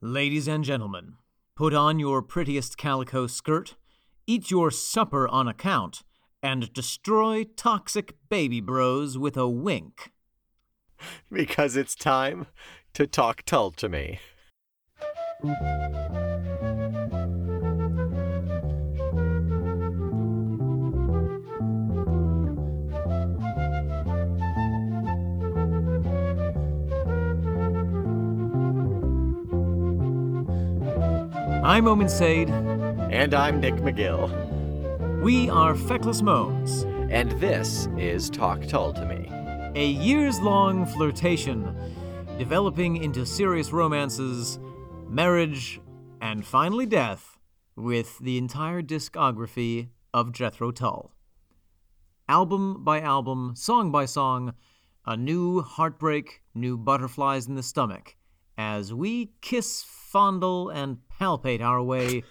Ladies and gentlemen, put on your prettiest calico skirt, eat your supper on account, and destroy toxic baby bros with a wink. Because it's time to talk Tull to me. I'm Omen Sade. And I'm Nick McGill. We are Feckless Moans, And this is Talk Tull to me. a years long flirtation developing into serious romances, marriage, and finally death with the entire discography of Jethro Tull. Album by album, song by song, a new heartbreak, new butterflies in the stomach as we kiss, fondle, and palpate our way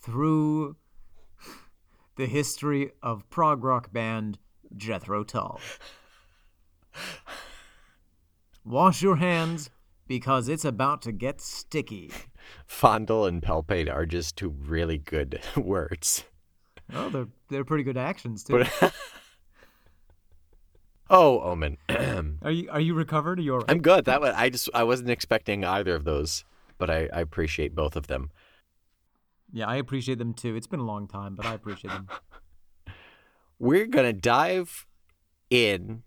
through the history of prog rock band Jethro Tull. Wash your hands because it's about to get sticky. Fondle and palpate are just two really good words. Oh, they're they're pretty good actions too. Oh, Omen. are you are you recovered? Are you all right? I'm good. That was, I just I wasn't expecting either of those, but I, I appreciate both of them. Yeah, I appreciate them too. It's been a long time, but I appreciate them. We're gonna dive in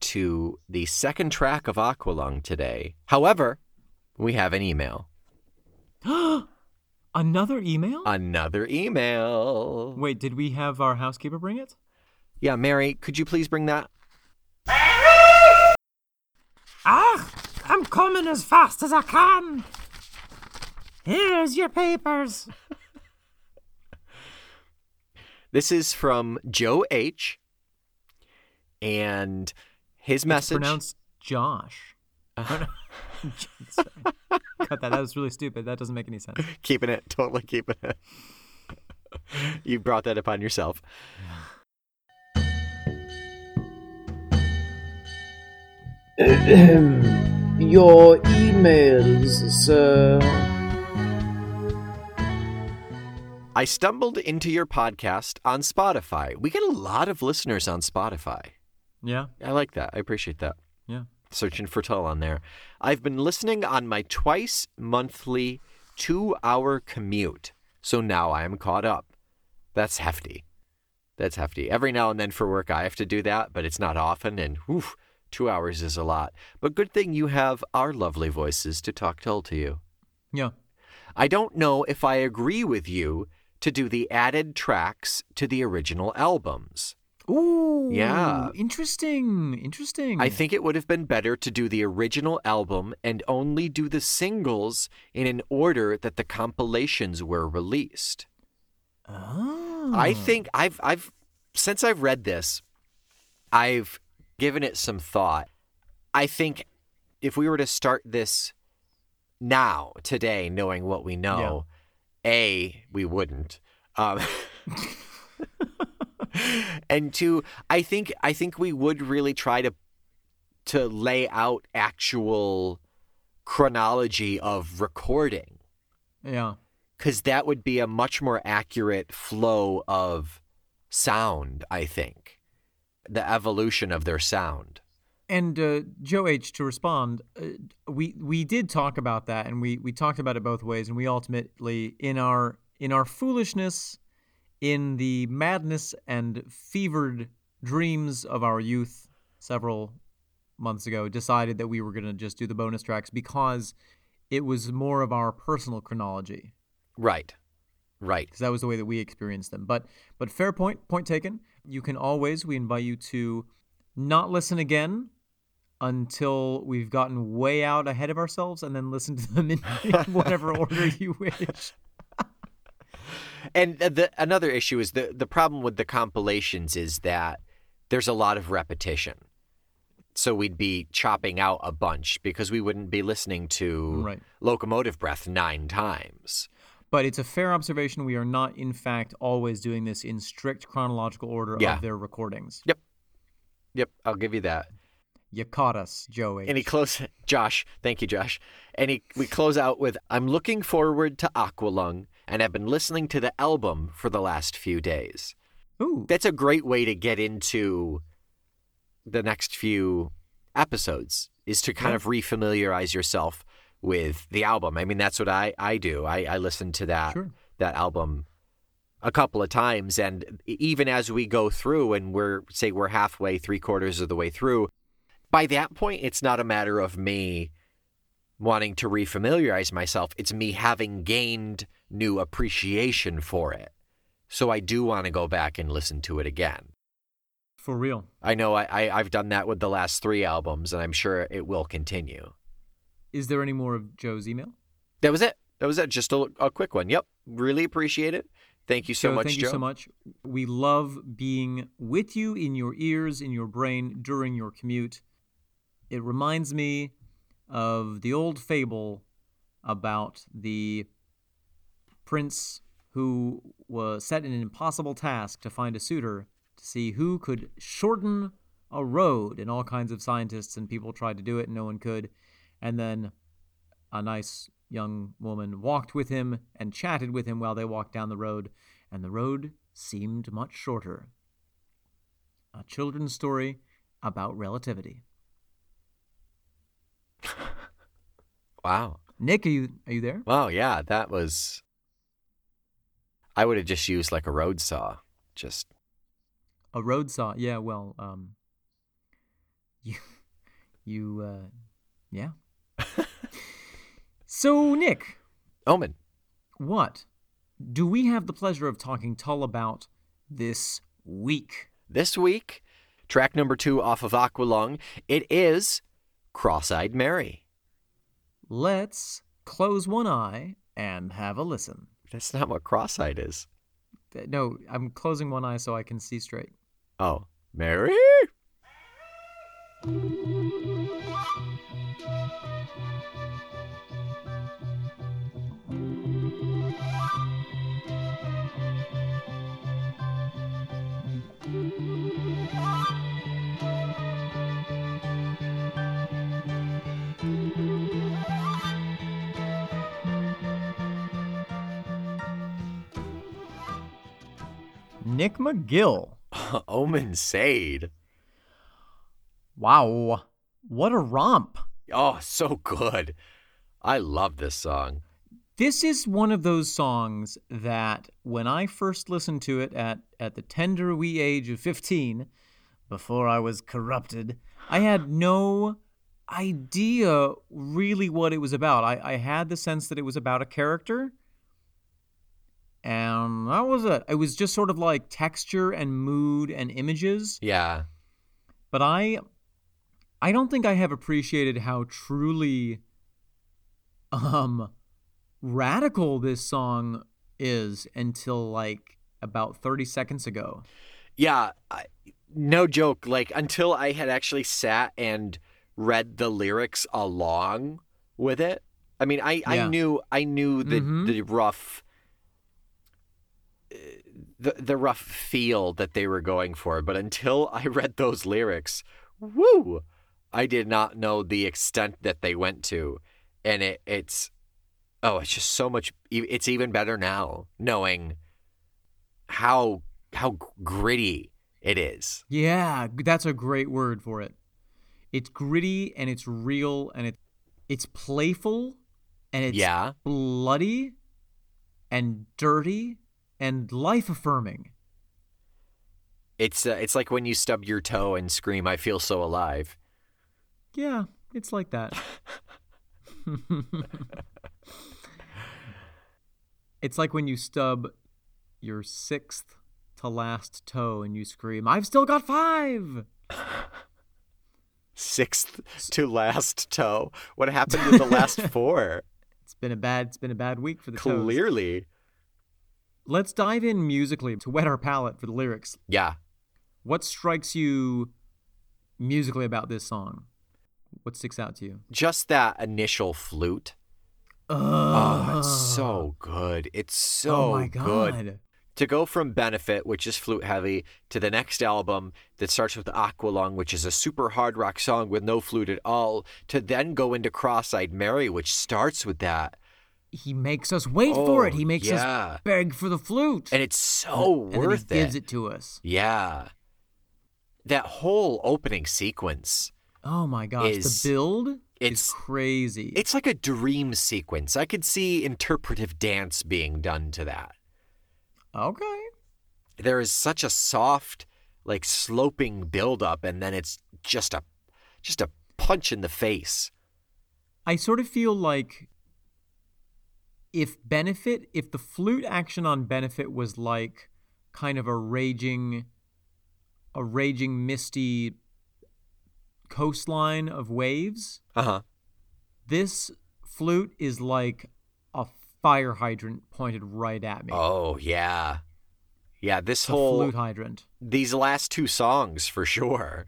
to the second track of Aqualung today. However, we have an email. Another email? Another email. Wait, did we have our housekeeper bring it? Yeah, Mary, could you please bring that? Ah, coming as fast as I can. Here's your papers. This is from Joe H. And his It's message. pronounced Josh. Oh, no. Sorry. Cut that. That was really stupid. That doesn't make any sense. keeping it, totally keeping it. you brought that upon yourself. Your emails, sir. I stumbled into your podcast on Spotify. We get a lot of listeners on Spotify. Yeah, I like that. I appreciate that. yeah. Searching for Tull on there. I've been listening on my twice monthly two hour commute. So now I am caught up. That's hefty. That's hefty. Every now and then for work, I have to do that, but it's not often. And whew, two hours is a lot. But good thing you have our lovely voices to talk Tull to you. Yeah. I don't know if I agree with you to do the added tracks to the original albums. Ooh. Yeah. Interesting. Interesting. I think it would have been better to do the original album and only do the singles in an order that the compilations were released. Oh. I think I've I've since I've read this, I've given it some thought. I think if we were to start this now, today, knowing what we know, A, we wouldn't. Um, and two, I think I think we would really try to to lay out actual chronology of recording Yeah. because that would be a much more accurate flow of sound, I think. The evolution of their sound. And uh, Joe H to respond, uh, we we did talk about that, and we we talked about it both ways, and we ultimately in our in our foolishness, in the madness and fevered dreams of our youth, several months ago, decided that we were going to just do the bonus tracks because it was more of our personal chronology Right. Right. because that was the way that we experienced them. But but fair point, point taken. You can always we invite you to not listen again until we've gotten way out ahead of ourselves, and then listen to them in, whatever order you wish. And the, another issue is the the problem with the compilations is that there's a lot of repetition. So we'd be chopping out a bunch because we wouldn't be listening to Right. Locomotive Breath nine times. But it's a fair observation. We are not, in fact, always doing this in strict chronological order Yeah. of their recordings. Yep, Yep. I'll give you that. You caught us, Joey. And he close Josh, thank you, Josh. And he we close out with I'm looking forward to Aqualung and have been listening to the album for the last few days. Ooh. That's a great way to get into the next few episodes is to kind Yeah. of refamiliarize yourself with the album. I mean, that's what I, I do. I, I listen to that Sure. that album a couple of times and even as we go through and we're say we're halfway, three quarters of the way through, by that point it's not a matter of me wanting to refamiliarize myself. It's me having gained new appreciation for it. So I do want to go back and listen to it again. For real. I know I, I, I've done that with the last three albums, and I'm sure it will continue. Is there any more of Joe's email? That was it. That was it. Just a, a quick one. Yep. Really appreciate it. Thank you so Joe, much, thank Joe. you so much. We love being with you in your ears, in your brain during your commute. It reminds me of the old fable about the prince who was set an impossible task to find a suitor to see who could shorten a road, and all kinds of scientists and people tried to do it, and no one could. And then a nice young woman walked with him and chatted with him while they walked down the road, and the road seemed much shorter. A children's story about relativity. Wow. Nick, are you are you there? Wow. Yeah. That was. I would have just used like a road saw. Just. A road saw. Yeah, well, um you you uh yeah. so, Nick, Omen. what do we have the pleasure of talking Tull about this week? This week, track number two off of Aqualung, it is Cross Eyed Mary. Let's close one eye and have a listen. That's not what cross eyed is. No, I'm closing one eye so I can see straight. Oh, Mary? Nick McGill. Omen Sade. Wow. What a romp. Oh, so good. I love this song. This is one of those songs that when I first listened to it at, at the tender wee age of 15, before I was corrupted, I had no idea really what it was about. I, I had the sense that it was about a character, and that was it. It was just sort of like texture and mood and images Yeah. but I I don't think I have appreciated how truly um radical this song is until like about 30 seconds ago. Yeah. I, no joke. Like, until I had actually sat and read the lyrics along with it. I mean, I, I knew I knew the Mhm. the rough the the rough feel that they were going for, but until I read those lyrics, woo, I did not know the extent that they went to, and it it's oh, it's just so much. It's even better now knowing how how gritty it is. Yeah, that's a great word for it. It's gritty and it's real and it it's playful and it's yeah, bloody and dirty and life affirming. it's uh, it's like when you stub your toe and scream, "I feel so alive." Yeah, it's like that. it's like when you stub your sixth to last toe and you scream, I've still got five! Sixth to last toe. What happened with the last four? It's been a bad it's been a bad week for the toes. Clearly, Let's dive in musically to whet our palate for the lyrics. yeah. What strikes you musically about this song? What sticks out to you? Just that initial flute. Oh, Oh, it's so good. It's so oh good. to go from Benefit, which is flute heavy, to the next album that starts with Aqualung, which is a super hard rock song with no flute at all, to then go into Cross-Eyed Mary, which starts with that. He makes us wait for it. Oh, He makes yeah. us beg for the flute. And it's so and worth gives it. it to us. Yeah. That whole opening sequence, Oh my gosh, Is- the build it's- is crazy. it's like a dream sequence. I could see interpretive dance being done to that. okay. there is such a soft like sloping buildup and then it's just a just a punch in the face I sort of feel like if benefit, if the flute action on benefit was like kind of a raging, a raging misty coastline of waves, uh-huh this flute is like a fire hydrant pointed right at me. oh yeah yeah this It's whole flute hydrant. these last two songs for sure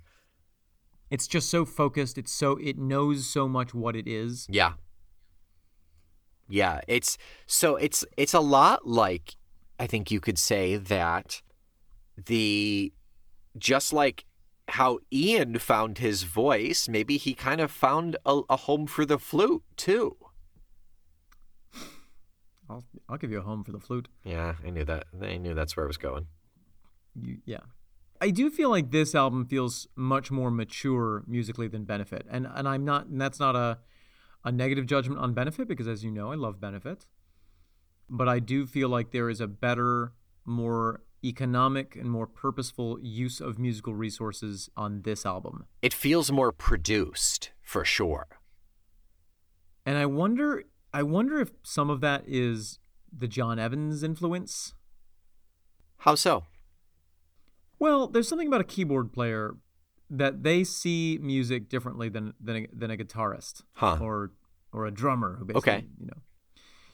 It's just so focused. It's so it knows so much what it is. yeah yeah it's so it's it's a lot like i think you could say that the just like how ian found his voice maybe he kind of found a, a home for the flute too I'll I'll give you a home for the flute. Yeah, I knew that. I knew that's where I was going. You, yeah. I do feel like this album feels much more mature musically than Benefit. And and I'm not and that's not a a negative judgment on Benefit because as you know, I love Benefit. But I do feel like there is a better, more economic and more purposeful use of musical resources on this album. It feels more produced for sure. And I wonder I wonder if some of that is the John Evans influence. How so? Well, there's something about a keyboard player that they see music differently than than a, than a guitarist Huh. or or a drummer who basically Okay. you know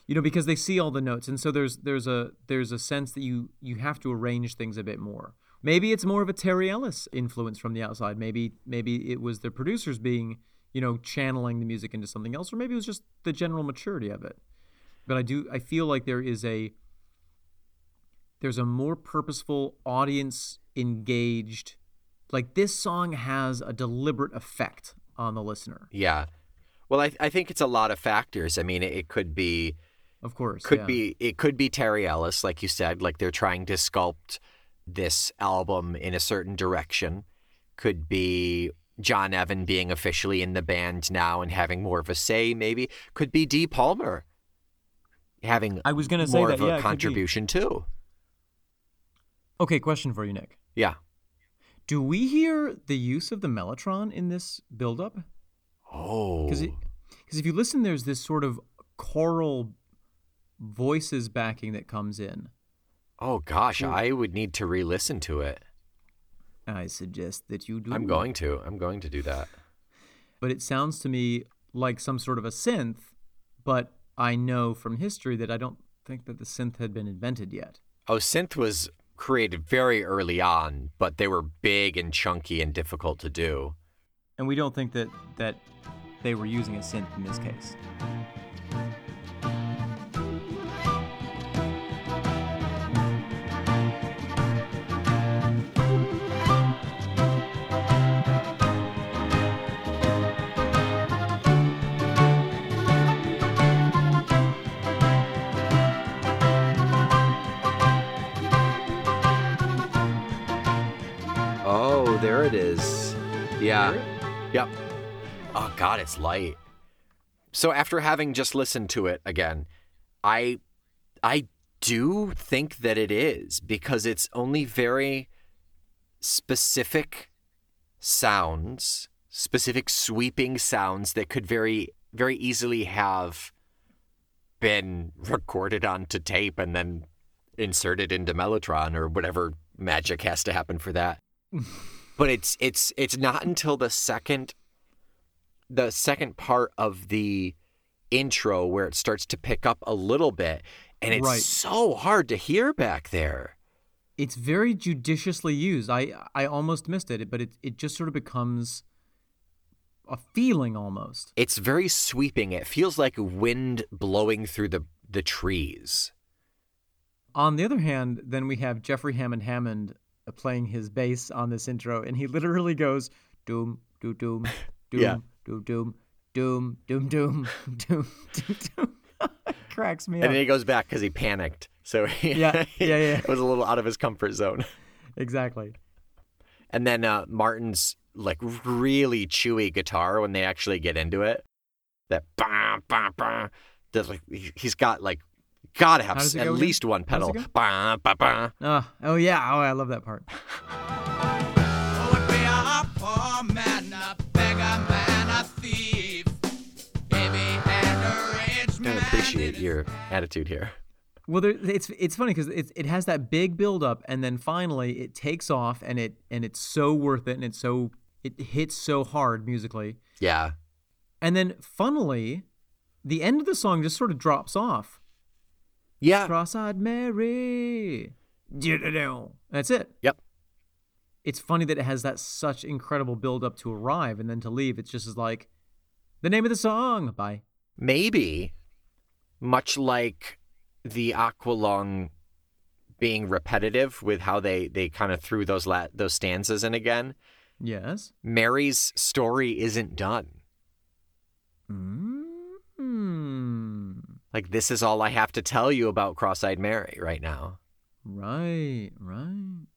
you know because they see all the notes and so there's there's a there's a sense that you you have to arrange things a bit more. Maybe it's more of a Terry Ellis influence from the outside. Maybe maybe it was the producers being you know channeling the music into something else, or maybe it was just the general maturity of it. But I do I feel like there is a there's a more purposeful audience engaged like this song has a deliberate effect on the listener Yeah. Well, I, I think it's a lot of factors. I mean, it, it could be of course could yeah. be it could be Terry Ellis, like you said, like they're trying to sculpt this album in a certain direction. Could be John Evan being officially in the band now and having more of a say, maybe. Could be Dee Palmer having I was gonna say more that, of a be. contribution too. okay question for you nick Yeah. do we hear the use of the mellotron in this build-up Oh. because if you listen there's this sort of choral voices backing that comes in oh gosh, I would need to re-listen to it. i suggest that you do I'm going to. I'm going to do that. but it sounds to me like some sort of a synth but i know from history that i don't think that the synth had been invented yet Oh, synth was created very early on, but they were big and chunky and difficult to do. and we don't think that that they were using a synth in this case. There it is. Yeah. Yep. Oh god, it's light. So after having just listened to it again, I I do think that it is because it's only very specific sounds, specific sweeping sounds that could very very easily have been recorded onto tape and then inserted into Mellotron or whatever magic has to happen for that. but it's it's it's not until the second the second part of the intro where it starts to pick up a little bit and it's Right. so hard to hear back there. It's very judiciously used. I I almost missed it, but it it just sort of becomes a feeling almost. It's very sweeping. It feels like wind blowing through the the trees. On the other hand, then we have Jeffrey Hammond Hammond playing his bass on this intro, and he literally goes doom, doom, doom, doom, Yeah. doom, doom, doom, doom, doom, doom, doom, doom. Cracks me And up. then he goes back because he panicked. So he, Yeah, yeah, yeah. it was a little out of his comfort zone. exactly. And then uh, Martin's like really chewy guitar when they actually get into it. That bah, bah, bah. There's like he's got like gotta have How does it at again? least one How does it pedal. Bah, bah, bah. Oh, oh yeah. Oh, I love that part. would be a poor man, a beggar man, a thief. If he had a rich I man. appreciate your attitude here. Well, there, it's it's funny because it it has that big build up, and then finally it takes off, and it and it's so worth it, and it's so it hits so hard musically, Yeah. and then funnily, the end of the song just sort of drops off. Yeah. Cross-eyed Mary. That's it. Yep. It's funny that it has that such incredible build up to arrive, and then to leave, it's just as like the name of the song. Bye. Maybe much like the Aqualung being repetitive with how they they kind of threw those la- those stanzas in again. Yes. Mary's story isn't done. Mm. Like this is all I have to tell you about Cross-eyed Mary right now. Right, right.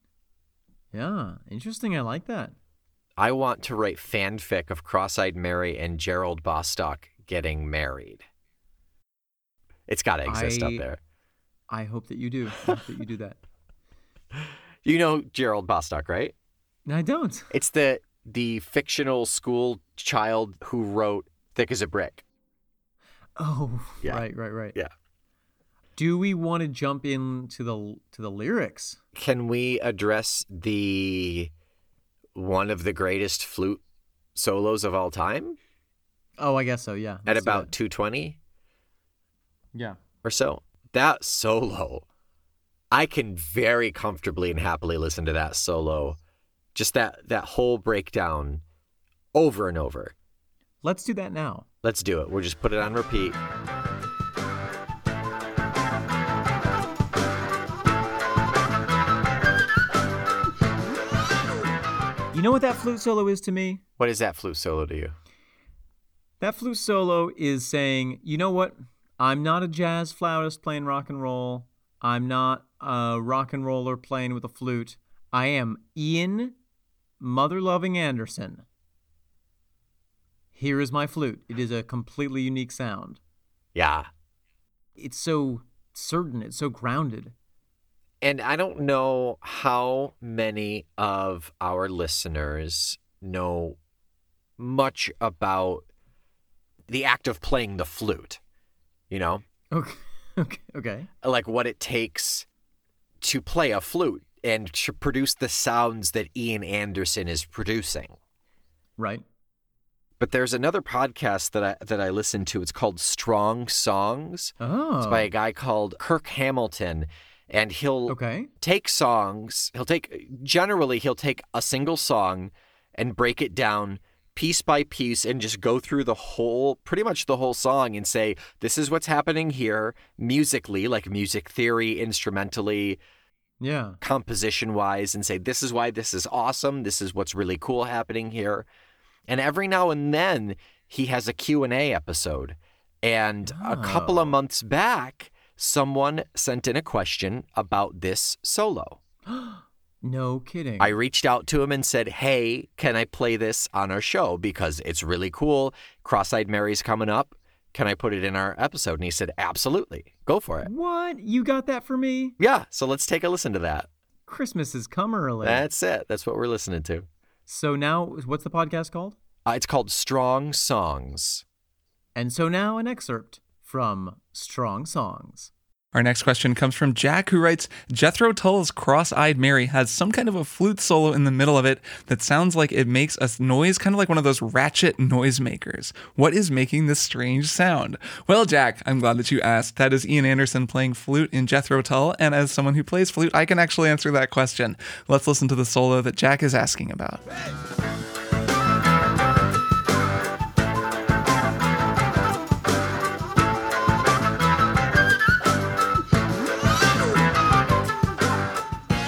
Yeah, interesting. I like that. I want to write fanfic of Cross-eyed Mary and Gerald Bostock getting married. It's got to exist I- there. I hope that you do. I hope that you do that. You know Gerald Bostock, right? I don't. It's the the fictional school child who wrote Thick as a Brick. Oh, Yeah. right, right, right. Yeah. Do we want to jump into the to the lyrics? Can we address the one of the greatest flute solos of all time Oh, I guess so. Yeah. at let's do about 220 yeah. or so? That solo, I can very comfortably and happily listen to that solo. Just that that whole breakdown over and over. Let's do that now. Let's do it. We'll just put it on repeat. You know what that flute solo is to me? What is that flute solo to you? That flute solo is saying, you know what? I'm not a jazz flautist playing rock and roll. I'm not a rock and roller playing with a flute. I am Ian Mother Loving Anderson. Here is my flute. It is a completely unique sound. Yeah. It's so certain, it's so grounded. And I don't know how many of our listeners know much about the act of playing the flute, you know, Okay. Okay. Okay. like what it takes to play a flute and to produce the sounds that Ian Anderson is producing. Right. But there's another podcast that I that I listen to. It's called Strong Songs. Oh. It's by a oh. guy called Kirk Hamilton, and he'll Okay. take songs. He'll take generally he'll take a single song and break it down piece by piece and just go through the whole pretty much the whole song and say this is what's happening here musically like music theory instrumentally Yeah. composition wise and say this is why this is awesome this is what's really cool happening here and every now and then he has a q&a episode. And a couple of Oh. months back someone sent in a question about this solo. No kidding. i reached out to him and said hey can i play this on our show? Because it's really cool. Cross-eyed mary's coming up. Can i put it in our episode? And he said absolutely. Go for it. What? You got that for me? yeah so let's take a listen to that. Christmas has come early. that's it. That's what we're listening to So now, what's the podcast called? Uh, it's called Strong Songs. And so now, an excerpt from Strong Songs. Our next question comes from Jack, who writes Jethro Tull's Cross Eyed Mary has some kind of a flute solo in the middle of it that sounds like it makes a noise, kind of like one of those ratchet noisemakers. What is making this strange sound? Well, Jack, I'm glad that you asked. That is Ian Anderson playing flute in Jethro Tull, and as someone who plays flute, I can actually answer that question. Let's listen to the solo that Jack is asking about.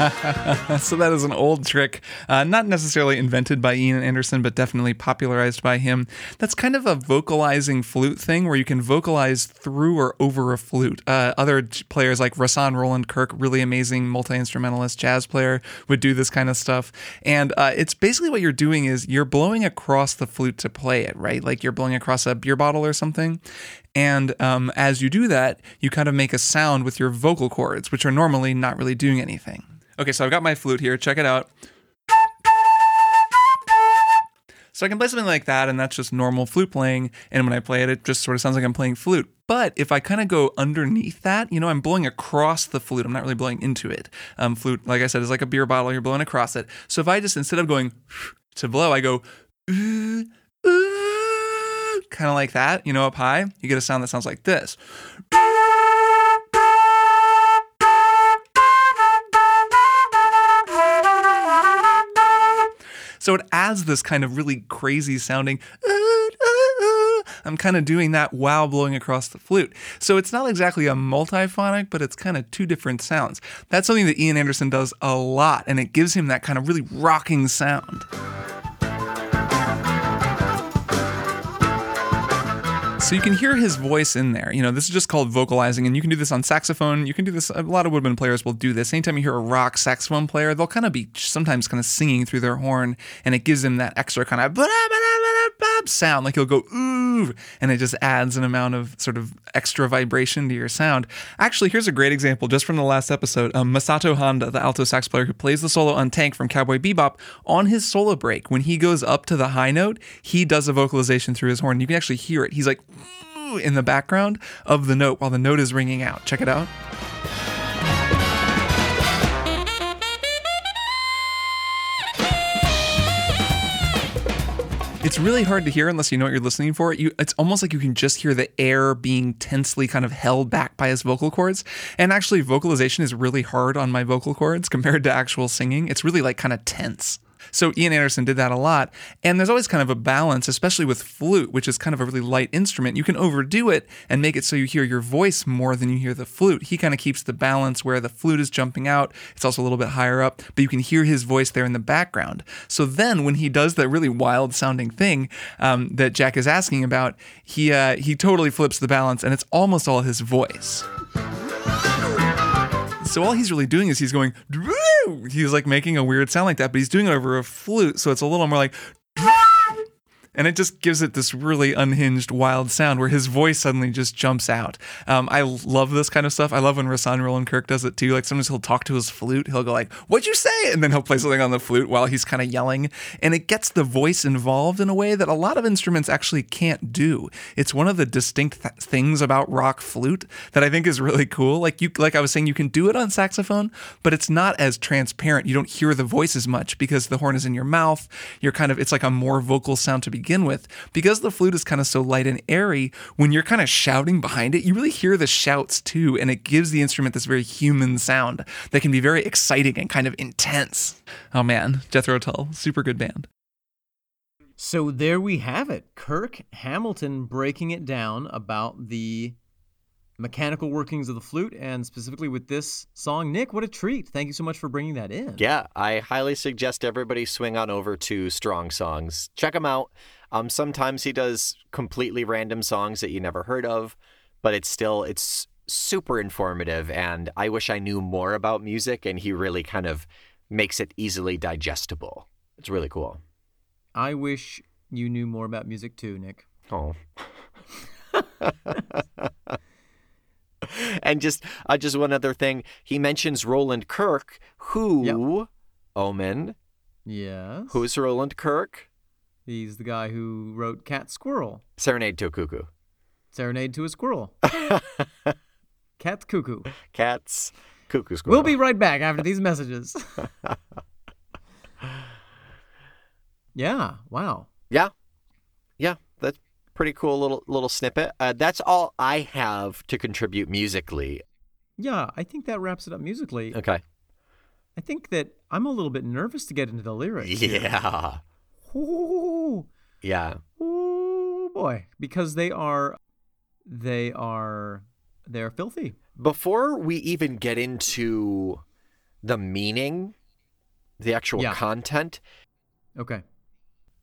so that is an old trick, uh, not necessarily invented by Ian Anderson, but definitely popularized by him. That's kind of a vocalizing flute thing where you can vocalize through or over a flute. Uh, other players like Rahsaan Roland Kirk, really amazing multi instrumentalist jazz player, would do this kind of stuff. And uh, it's basically what you're doing is you're blowing across the flute to play it, right? Like you're blowing across a beer bottle or something. And um, as you do that, you kind of make a sound with your vocal cords, which are normally not really doing anything. Okay, so I've got my flute here. Check it out. So I can play something like that, and that's just normal flute playing. And when I play it, it just sort of sounds like I'm playing flute. But if I kind of go underneath that, you know, I'm blowing across the flute. I'm not really blowing into it. Um, flute, like I said, is like a beer bottle. You're blowing across it. So if I just instead of going to blow, I go kind of like that. You know, up high, you get a sound that sounds like this. So it adds this kind of really crazy sounding. Uh, uh, uh, I'm kind of doing that while blowing across the flute. So it's not exactly a multiphonic, but it's kind of two different sounds. That's something that Ian Anderson does a lot, and it gives him that kind of really rocking sound. So you can hear his voice in there. You know, this is just called vocalizing, and you can do this on saxophone. You can do this. A lot of woodwind players will do this. Anytime you hear a rock saxophone player, they'll kind of be sometimes kind of singing through their horn, and it gives them that extra kind of sound. Like you'll go ooh, and it just adds an amount of sort of extra vibration to your sound. Actually, here's a great example just from the last episode. Um, Masato Honda, the alto sax player who plays the solo on Tank from Cowboy Bebop, on his solo break, when he goes up to the high note, he does a vocalization through his horn. You can actually hear it. He's like in the background of the note while the note is ringing out. Check it out. It's really hard to hear unless you know what you're listening for. You, it's almost like you can just hear the air being tensely kind of held back by his vocal cords. And actually, vocalization is really hard on my vocal cords compared to actual singing. It's really like kind of tense. So Ian Anderson did that a lot. And there's always kind of a balance, especially with flute, which is kind of a really light instrument. You can overdo it and make it so you hear your voice more than you hear the flute. He kind of keeps the balance where the flute is jumping out. It's also a little bit higher up, but you can hear his voice there in the background. So then when he does that really wild sounding thing um, that Jack is asking about, he, uh, he totally flips the balance and it's almost all his voice. So all he's really doing is he's going! He's like making a weird sound like that, but he's doing it over a flute, so it's a little more like! And it just gives it this really unhinged, wild sound where his voice suddenly just jumps out. Um, I love this kind of stuff. I love when Rahsaan Roland Kirk does it too. Like sometimes he'll talk to his flute, he'll go like, "What'd you say?" and then he'll play something on the flute while he's kind of yelling, and it gets the voice involved in a way that a lot of instruments actually can't do. It's one of the distinct th- things about rock flute that I think is really cool. Like you, like I was saying, you can do it on saxophone, but it's not as transparent. You don't hear the voice as much because the horn is in your mouth. You're kind of it's like a more vocal sound to begin with. Because the flute is kind of so light and airy, when you're kind of shouting behind it, you really hear the shouts too, and it gives the instrument this very human sound that can be very exciting and kind of intense. Oh man, Jethro Tull, super good band. So there we have it. Kirk Hamilton breaking it down about the mechanical workings of the flute and specifically with this song. Nick, what a treat. Thank you so much for bringing that in. Yeah, I highly suggest everybody swing on over to Strong Songs. Check them out. Um, sometimes he does completely random songs that you never heard of, but it's still it's super informative. And I wish I knew more about music, and he really kind of makes it easily digestible. It's really cool. I wish you knew more about music too, Nick. Oh. and just uh, just one other thing, he mentions Roland Kirk, who Omen. Yes. Who's Roland Kirk? He's the guy who wrote Cat Squirrel. Serenade to a Cuckoo. Serenade to a Squirrel. Cat Cuckoo. Cats. Cuckoo squirrel. We'll be right back after these messages. yeah, wow. Yeah, yeah, that's pretty cool little little snippet. Uh, that's all I have to contribute musically. Yeah, I think that wraps it up musically. Okay. I think that I'm a little bit nervous to get into the lyrics. here. Ooh, Yeah. ooh, boy, because they are, they are, they're filthy. Before we even get into the meaning, the actual Yeah. content, Okay.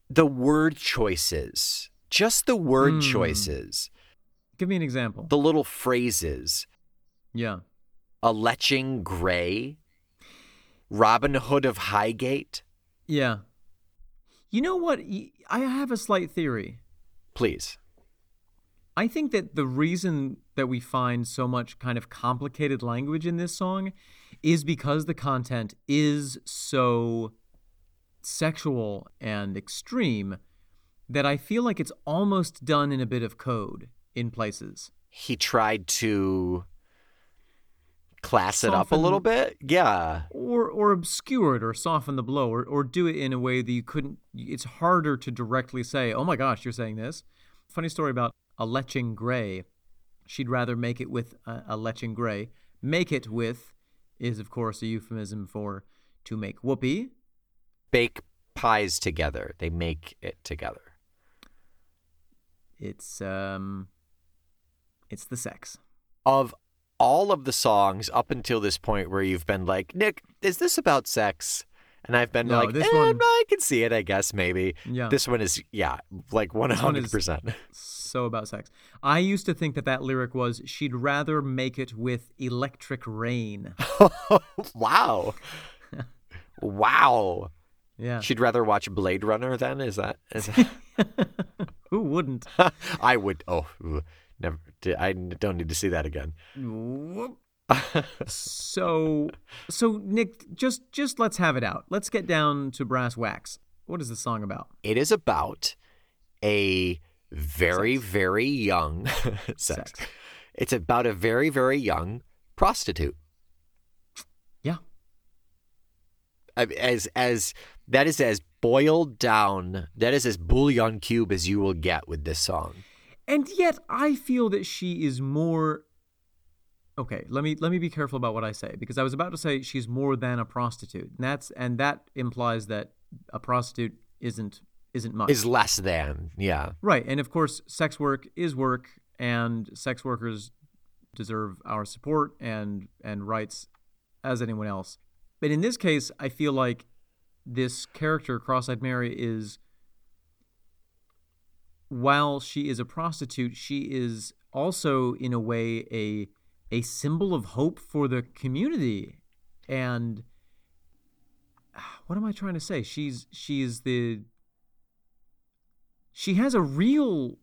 the word choices, just the word Hmm. choices, Give me an example. the little phrases, yeah. a leching gray, Robin Hood of Highgate. Yeah. You know what? I have a slight theory. Please. I think that the reason that we find so much kind of complicated language in this song is because the content is so sexual and extreme that I feel like it's almost done in a bit of code in places. He tried to class it up a little bit. Yeah. Or or obscure it or soften the blow or, or do it in a way that you couldn't it's harder to directly say, Oh my gosh, you're saying this. Funny story about a leching gray. She'd rather make it with a, a leching gray. Make it with is of course a euphemism for to make whoopee. Bake pies together. They make it together. It's um it's the sex. Of all of the songs up until this point where you've been like, Nick, is this about sex? And I've been No, like, this eh, one- I can see it, I guess, maybe. Yeah. This one is, yeah, like one is- 100%. so about sex. I used to think that that lyric was she'd rather make it with electric rain. wow. wow. Yeah. She'd rather watch Blade Runner then? Is that? Is that Who wouldn't? I would. Oh, ugh, I don't need to see that again. so so Nick, just just let's have it out. Let's get down to brass wax. What is the song about? It is about a very, very young sex. Sex. It's about a very, very young prostitute. Yeah. As as that is as boiled down. That is as bouillon cube as you will get with this song. And yet I feel that she is more Okay, let me let me be careful about what I say because I was about to say she's more than a prostitute. And that's and that implies that a prostitute isn't isn't much. Is less than yeah. Right. And of course, sex work is work, and sex workers deserve our support and, and rights as anyone else. But in this case, I feel like this character, Cross Eyed Mary, is, while she is a prostitute, she is also, in a way, a, a symbol of hope for the community. And ah, what am I trying to say? She's she's the she has a real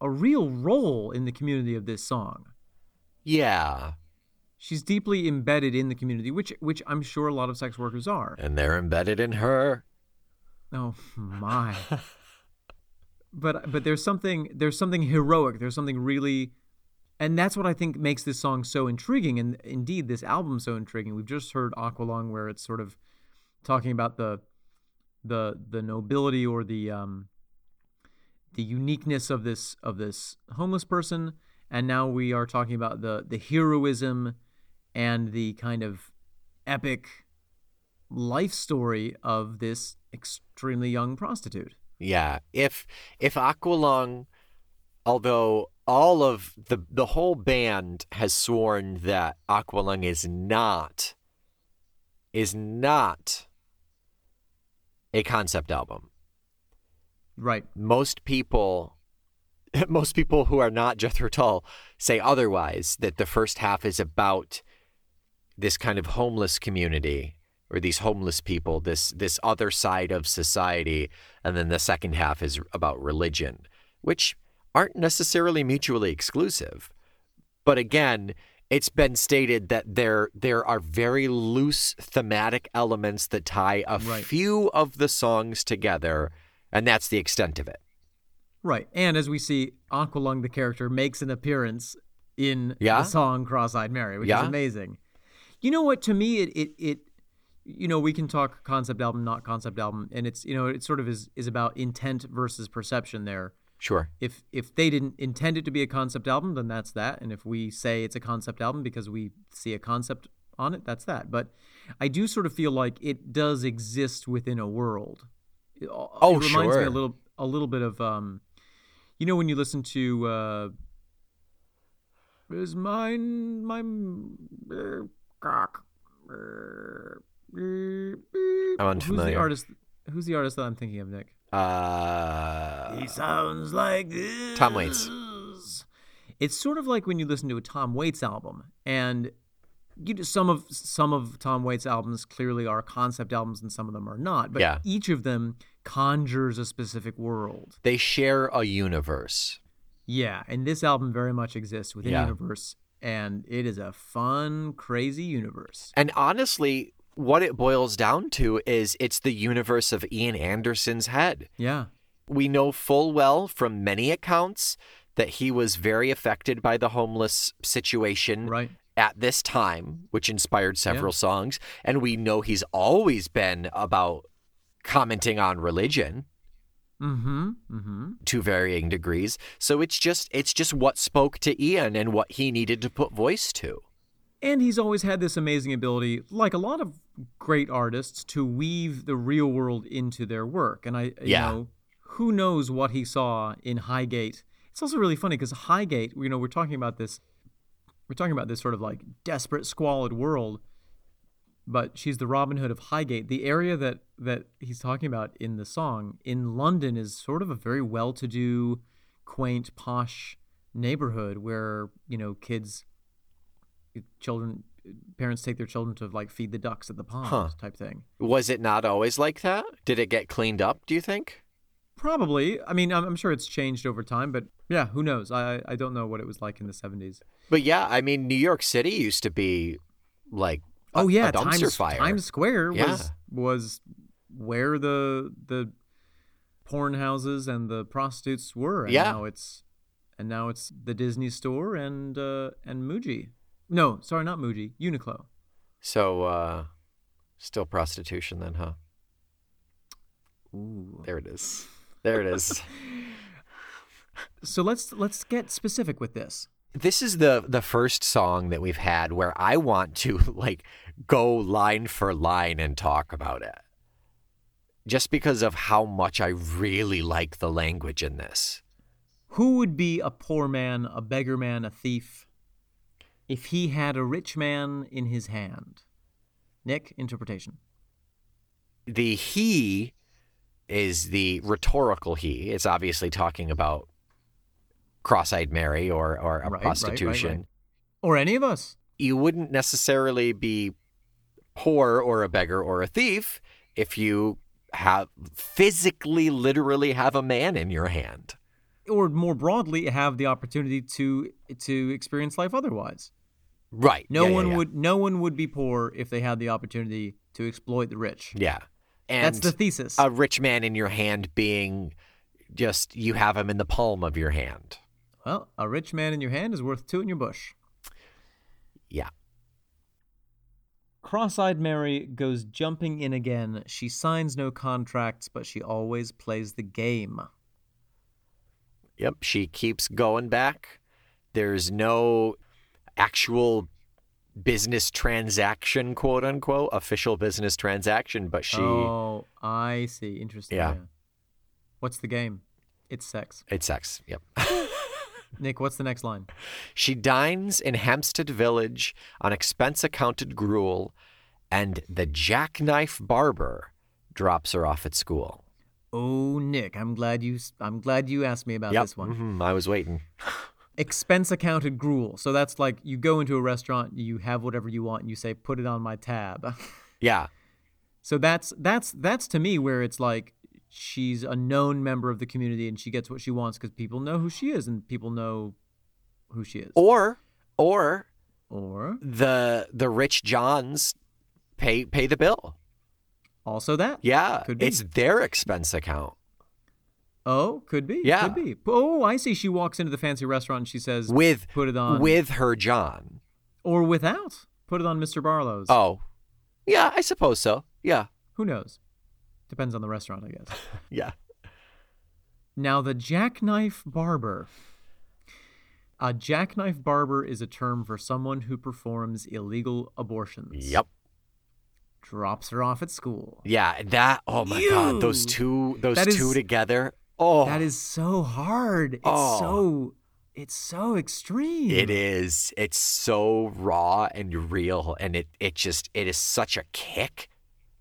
a real role in the community of this song. Yeah. She's deeply embedded in the community, which which I'm sure a lot of sex workers are. And they're embedded in her. Oh my. but but there's something there's something heroic. There's something really and that's what I think makes this song so intriguing and indeed this album so intriguing. We've just heard Aqualung where it's sort of talking about the the the nobility or the um the uniqueness of this of this homeless person and now we are talking about the the heroism and the kind of epic life story of this extremely young prostitute. Yeah. If if Aqualung, although all of the the whole band has sworn that Aqualung is not is not a concept album. Right. Most people most people who are not Jethro Tull say otherwise that the first half is about this kind of homeless community or these homeless people, this this other side of society, and then the second half is about religion, which aren't necessarily mutually exclusive. But again, it's been stated that there there are very loose thematic elements that tie a Right. few of the songs together, and that's the extent of it. Right. And as we see, Aqualung, the character, makes an appearance in Yeah? the song Cross Eyed Mary, which Yeah? is amazing. You know what? To me, it, it, it, you know, we can talk concept album, not concept album, and it's, you know, it sort of is, is about intent versus perception there. Sure. If if they didn't intend it to be a concept album, then that's that. And if we say it's a concept album because we see a concept on it, that's that. But I do sort of feel like it does exist within a world. It, Oh, it reminds me a little a little bit of um, you know, when you listen to uh, is mine my uh, cock I'm unfamiliar. Who's the artist? Who's the artist that I'm thinking of, Nick? Uh, He sounds like this. Tom Waits. It's sort of like when you listen to a Tom Waits album, and you some of some of Tom Waits' albums clearly are concept albums, and some of them are not. But Yeah. each of them conjures a specific world. they share a universe. Yeah, and this album very much exists within Yeah. universe, and it is a fun, crazy universe. And honestly, what it boils down to is it's the universe of Ian Anderson's head. Yeah, We know full well from many accounts that he was very affected by the homeless situation right. at this time, which inspired several songs. And we know he's always been about commenting on religion Mm-hmm. Mm-hmm. to varying degrees. So it's just it's just what spoke to Ian and what he needed to put voice to. And he's always had this amazing ability, like a lot of great artists, to weave the real world into their work. And I, you know, who knows what he saw in Highgate? It's also really funny because Highgate, you know, we're talking about this, we're talking about this sort of like desperate, squalid world. But she's the Robin Hood of Highgate. The area that that he's talking about in the song in London is sort of a very well-to-do, quaint, posh neighborhood where you know kids children parents take their children to like feed the ducks at the pond Huh. type thing Was it not always like that? Did it get cleaned up, do you think? probably i mean i'm, I'm sure it's changed over time but yeah who knows i i don't know what it was like in the 70s But yeah, I mean, New York City used to be like a, oh yeah times, fire. times square Yeah. was was where the the porn houses and the prostitutes were and Yeah. now it's and now it's the disney store and uh and muji no sorry not muji uniqlo So, uh, still prostitution then, huh? Ooh. There it is. There it is. so let's let's get specific with this this is the the first song that we've had where I want to like go line for line and talk about it. Just because of how much I really like the language in this. Who would be a poor man, a beggar man, a thief, if he had a rich man in his hand? Nick, interpretation. The he is the rhetorical he. It's obviously talking about cross-eyed Mary or or a Right, right, right, prostitution. right. Or any of us. you wouldn't necessarily be poor or a beggar or a thief if you have physically literally have a man in your hand. Or more broadly, have the opportunity to to experience life otherwise. Right. No Yeah, yeah, one yeah. would no one would be poor if they had the opportunity to exploit the rich. Yeah. And That's the thesis. a rich man in your hand being just you have him in the palm of your hand. well, a rich man in your hand is worth two in your bush. Yeah. Cross eyed Mary goes jumping in again. She signs no contracts, but she always plays the game. Yep, she keeps going back. There's no actual business transaction, quote unquote, official business transaction, but she Oh, I see. Interesting. Yeah. What's the game? It's sex. it's sex. Yep. Nick, what's the next line? She dines in Hampstead Village on expense accounted gruel, and the jackknife barber drops her off at school. Oh, Nick, I'm glad you. I'm glad you asked me about yep. this one. mhm, I was waiting. Expense accounted gruel. So that's like you go into a restaurant, you have whatever you want, and you say, "Put it on my tab." Yeah. so that's that's that's to me where it's like she's a known member of the community and she gets what she wants because people know who she is and people know who she is. Or or Or the the rich Johns pay pay the bill. Also that. Yeah. Could be. It's their expense account. Oh, could be. Yeah. Could be. Oh, I see. She walks into the fancy restaurant and she says, With put it on. with her John. or without. Put it on Mr. Barlow's. Oh. Yeah, I suppose so. Yeah. Who knows? Depends on the restaurant, I guess. Yeah. now, the jackknife barber. A jackknife barber is a term for someone who performs illegal abortions. Yep. Drops her off at school. Yeah, that oh my god, those two those That two is- together. Oh. That is so hard. It's Oh. so it's so extreme. It is. It's so raw and real, and it it just it is such a kick.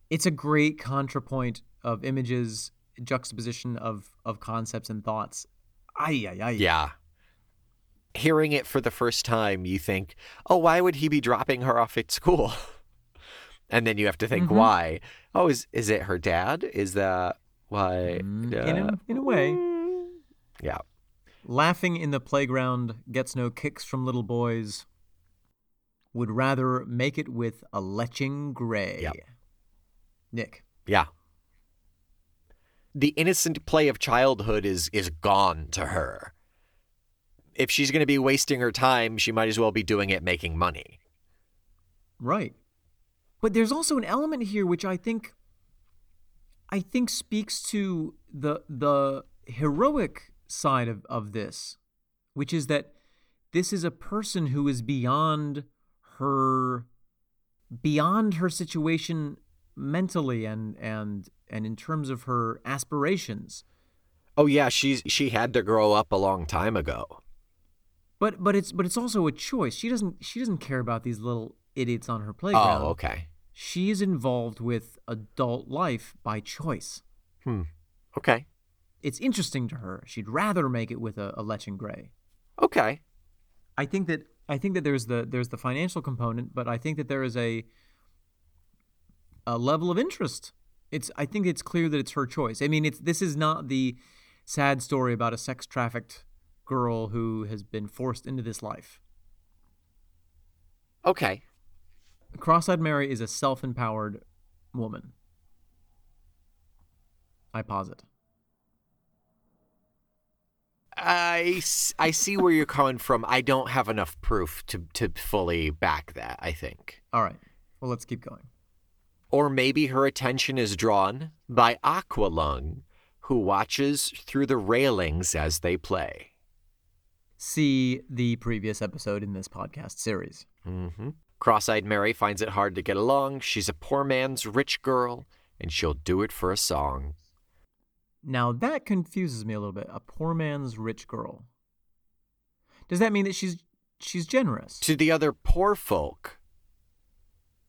It's a great contrapoint of images, juxtaposition of of concepts and thoughts. Ay ay ay. Yeah. Hearing it for the first time, you think, "Oh, why would he be dropping her off at school?" And then you have to think, Mhm. "Why? Oh, is is it her dad? Is that why?" Mm, uh, in a in a way. Yeah. Laughing in the playground gets no kicks from little boys. Would rather make it with a leching gray. Yep. Nick. Yeah. The innocent play of childhood is is gone to her. If she's going to be wasting her time, she might as well be doing it making money. Right. But there's also an element here which I think I think speaks to the the heroic side of, of this, which is that this is a person who is beyond her beyond her situation mentally and and and in terms of her aspirations. Oh yeah, she's she had to grow up a long time ago. But but it's but it's also a choice. She doesn't she doesn't care about these little idiots on her playground. Oh, okay. She is involved with adult life by choice. Hmm. Okay. It's interesting to her. She'd rather make it with a, a Lechen Gray. Okay. I think that I think that there's the there's the financial component, but I think that there is a a level of interest. It's I think it's clear that it's her choice. I mean, it's this is not the sad story about a sex trafficked girl who has been forced into this life. Okay. Cross-eyed Mary is a self-empowered woman. I posit. I, I see where you're coming from. I don't have enough proof to to fully back that, I think. All right. Well, let's keep going. Or maybe her attention is drawn by Aqualung, who watches through the railings as they play. See the previous episode in this podcast series. Mm-hmm. Cross-eyed Mary finds it hard to get along. She's a poor man's rich girl, and she'll do it for a song. Now that confuses me a little bit. A poor man's rich girl. Does that mean that she's she's generous? To the other poor folk,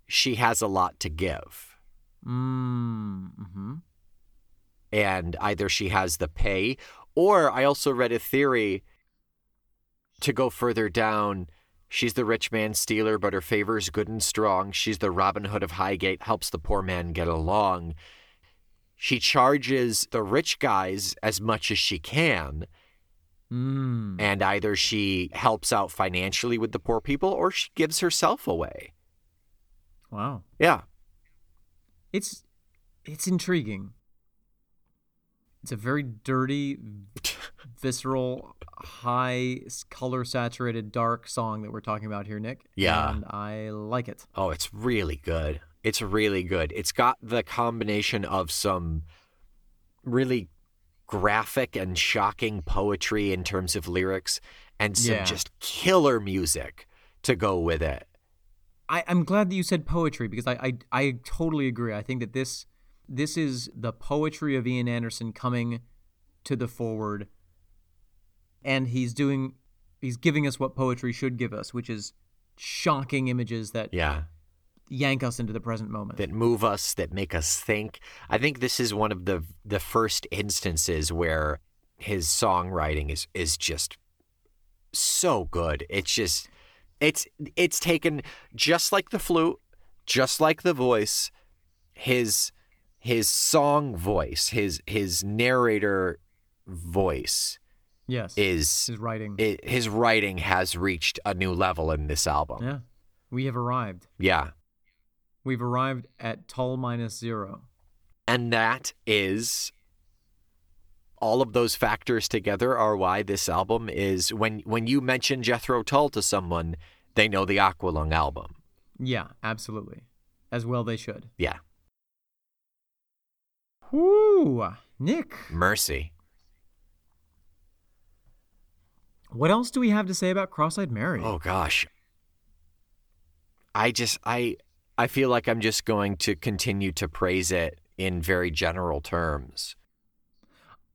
she has a lot to give. Mm, hmm and either she has the pay or I also read a theory to go further down. She's the rich man stealer, but her favor's good and strong. She's the Robin Hood of Highgate, helps the poor man get along. She charges the rich guys as much as she can, Mm. and either she helps out financially with the poor people or she gives herself away. Wow. Yeah. It's it's intriguing. It's a very dirty, visceral, high color saturated, dark song that we're talking about here, Nick. Yeah. And I like it. Oh, it's really good. It's really good. It's got the combination of some really graphic and shocking poetry in terms of lyrics and some Yeah. just killer music to go with it. I, I'm glad that you said poetry because I, I I totally agree. I think that this this is the poetry of Ian Anderson coming to the forward, and he's doing he's giving us what poetry should give us, which is shocking images that Yeah. yank us into the present moment. That move us, that make us think. I think this is one of the the first instances where his songwriting is is just so good. It's just it's it's taken just like the flute, just like the voice, his his song voice, his his narrator voice yes, is his writing. i his writing has reached a new level in this album. yeah, we have arrived. yeah. We've arrived at Tull minus zero. And that is all of those factors together are why this album is when when you mention Jethro Tull to someone, they know the Aqualung album. Yeah, absolutely. As well they should. Yeah. Whoo, Nick. Mercy. What else do we have to say about Cross-eyed Mary? Oh gosh. I just I I feel like I'm just going to continue to praise it in very general terms.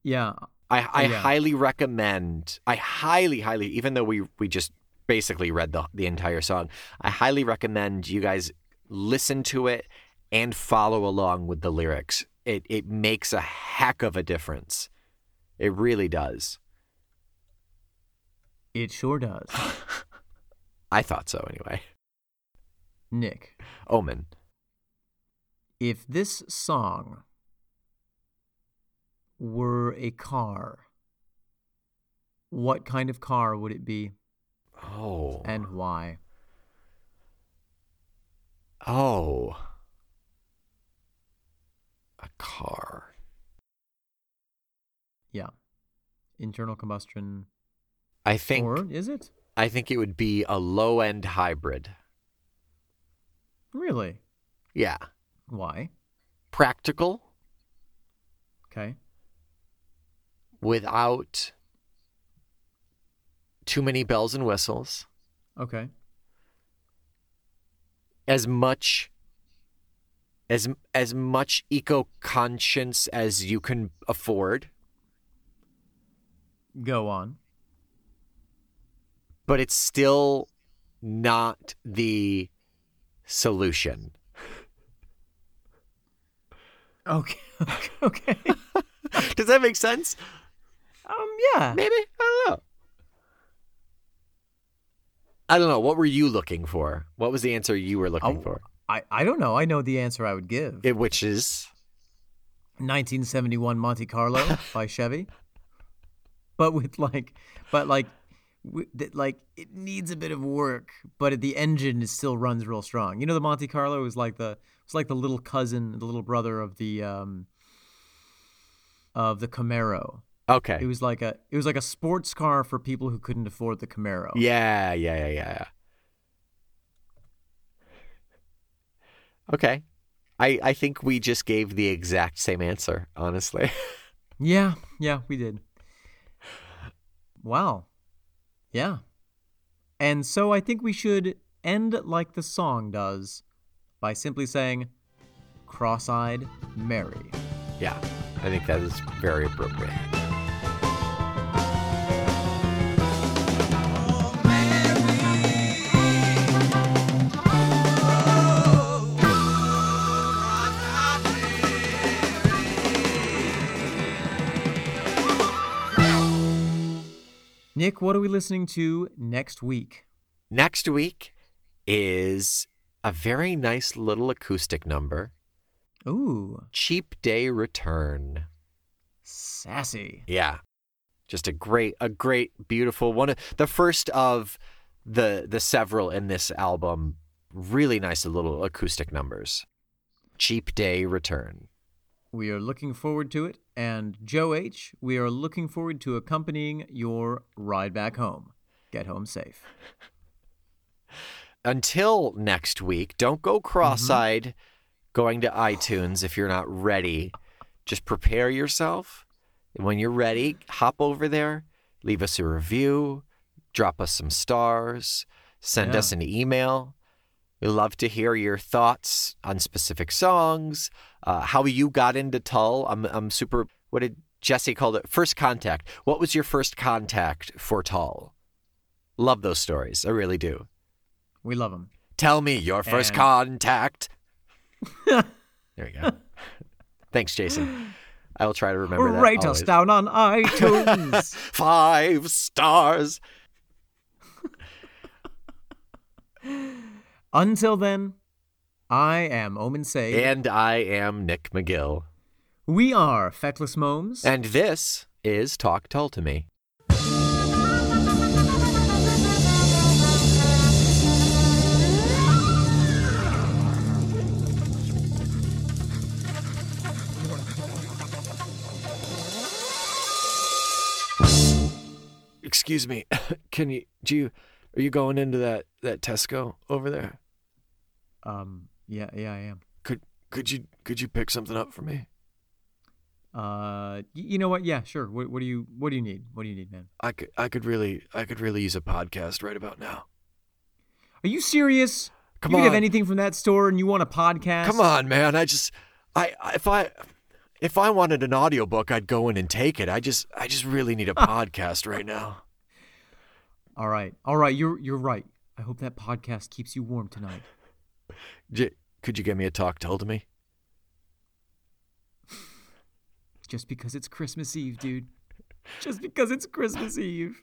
Yeah, I, oh, I yeah. highly recommend. I highly, highly, even though we we just basically read the the entire song, I highly recommend you guys listen to it and follow along with the lyrics. It it makes a heck of a difference. It really does. It sure does. I thought so anyway. Nick, Omen. if this song were a car, what kind of car would it be Oh. and why? Oh. A car. Yeah. Internal combustion. I think or is it? I think it would be a low end hybrid. Really? Yeah. Why? Practical Okay. without too many bells and whistles. Okay. As much as as much eco conscience as you can afford, Go on. But it's still not the solution. Okay. okay. Does that make sense? um. Yeah. Maybe. I don't know. I don't know. What were you looking for? What was the answer you were looking Oh, for? I. I don't know. I know the answer I would give. It, which is 1971 Monte Carlo by Chevy. But with like, but like, that like it needs a bit of work, but the engine is still runs real strong. You know, the Monte Carlo is like the it's like the little cousin, the little brother of the um of the Camaro. okay. It was like a it was like a sports car for people who couldn't afford the Camaro. Yeah, yeah, yeah, yeah, yeah. Okay. I I think we just gave the exact same answer, honestly. Yeah, yeah, we did. Wow. Yeah. And so I think we should end like the song does by simply saying, Cross eyed Mary. yeah. I think that is very appropriate. Nick, what are we listening to next week? Next week is a very nice little acoustic number. Ooh, Cheap Day Return. sassy. Yeah. Just a great a great beautiful one of the first of the the several in this album. Really nice little acoustic numbers. Cheap Day Return. We are looking forward to it. And Joe H., we are looking forward to accompanying your ride back home. Get home safe. Until next week, don't go cross-eyed mm-hmm. going to iTunes if you're not ready. Just prepare yourself. And when you're ready, hop over there, leave us a review, drop us some stars, send Yeah. us an email. We love to hear your thoughts on specific songs, uh, how you got into Tull. I'm, I'm super. What did Jesse call it? First contact. What was your first contact for Tull? Love those stories. I really do. We love them. Tell me your first And- contact. there we go. Thanks, Jason. I will try to remember that. Rate us down on iTunes. Five stars. Until then, I am Omen Say. And I am Nick McGill. we are Feckless Momes. And this is Talk Tull to Me. Excuse me. Can you do you are you going into that that Tesco over there? um, yeah, yeah, I am. Could could you could you pick something up for me? Uh, you know what? Yeah, sure. What, what do you What do you need? What do you need, man? I could I could really I could really use a podcast right about now. Are you serious? Come you can have anything from that store, and you want a podcast? Come on, man. I just I I- if I If I wanted an audiobook, I'd go in and take it. I just I just really need a podcast right now. All right, all right, you're you're right. I hope that podcast keeps you warm tonight. J- could you get me a talk Tull to me? Just because it's Christmas Eve, dude. Just because it's Christmas Eve.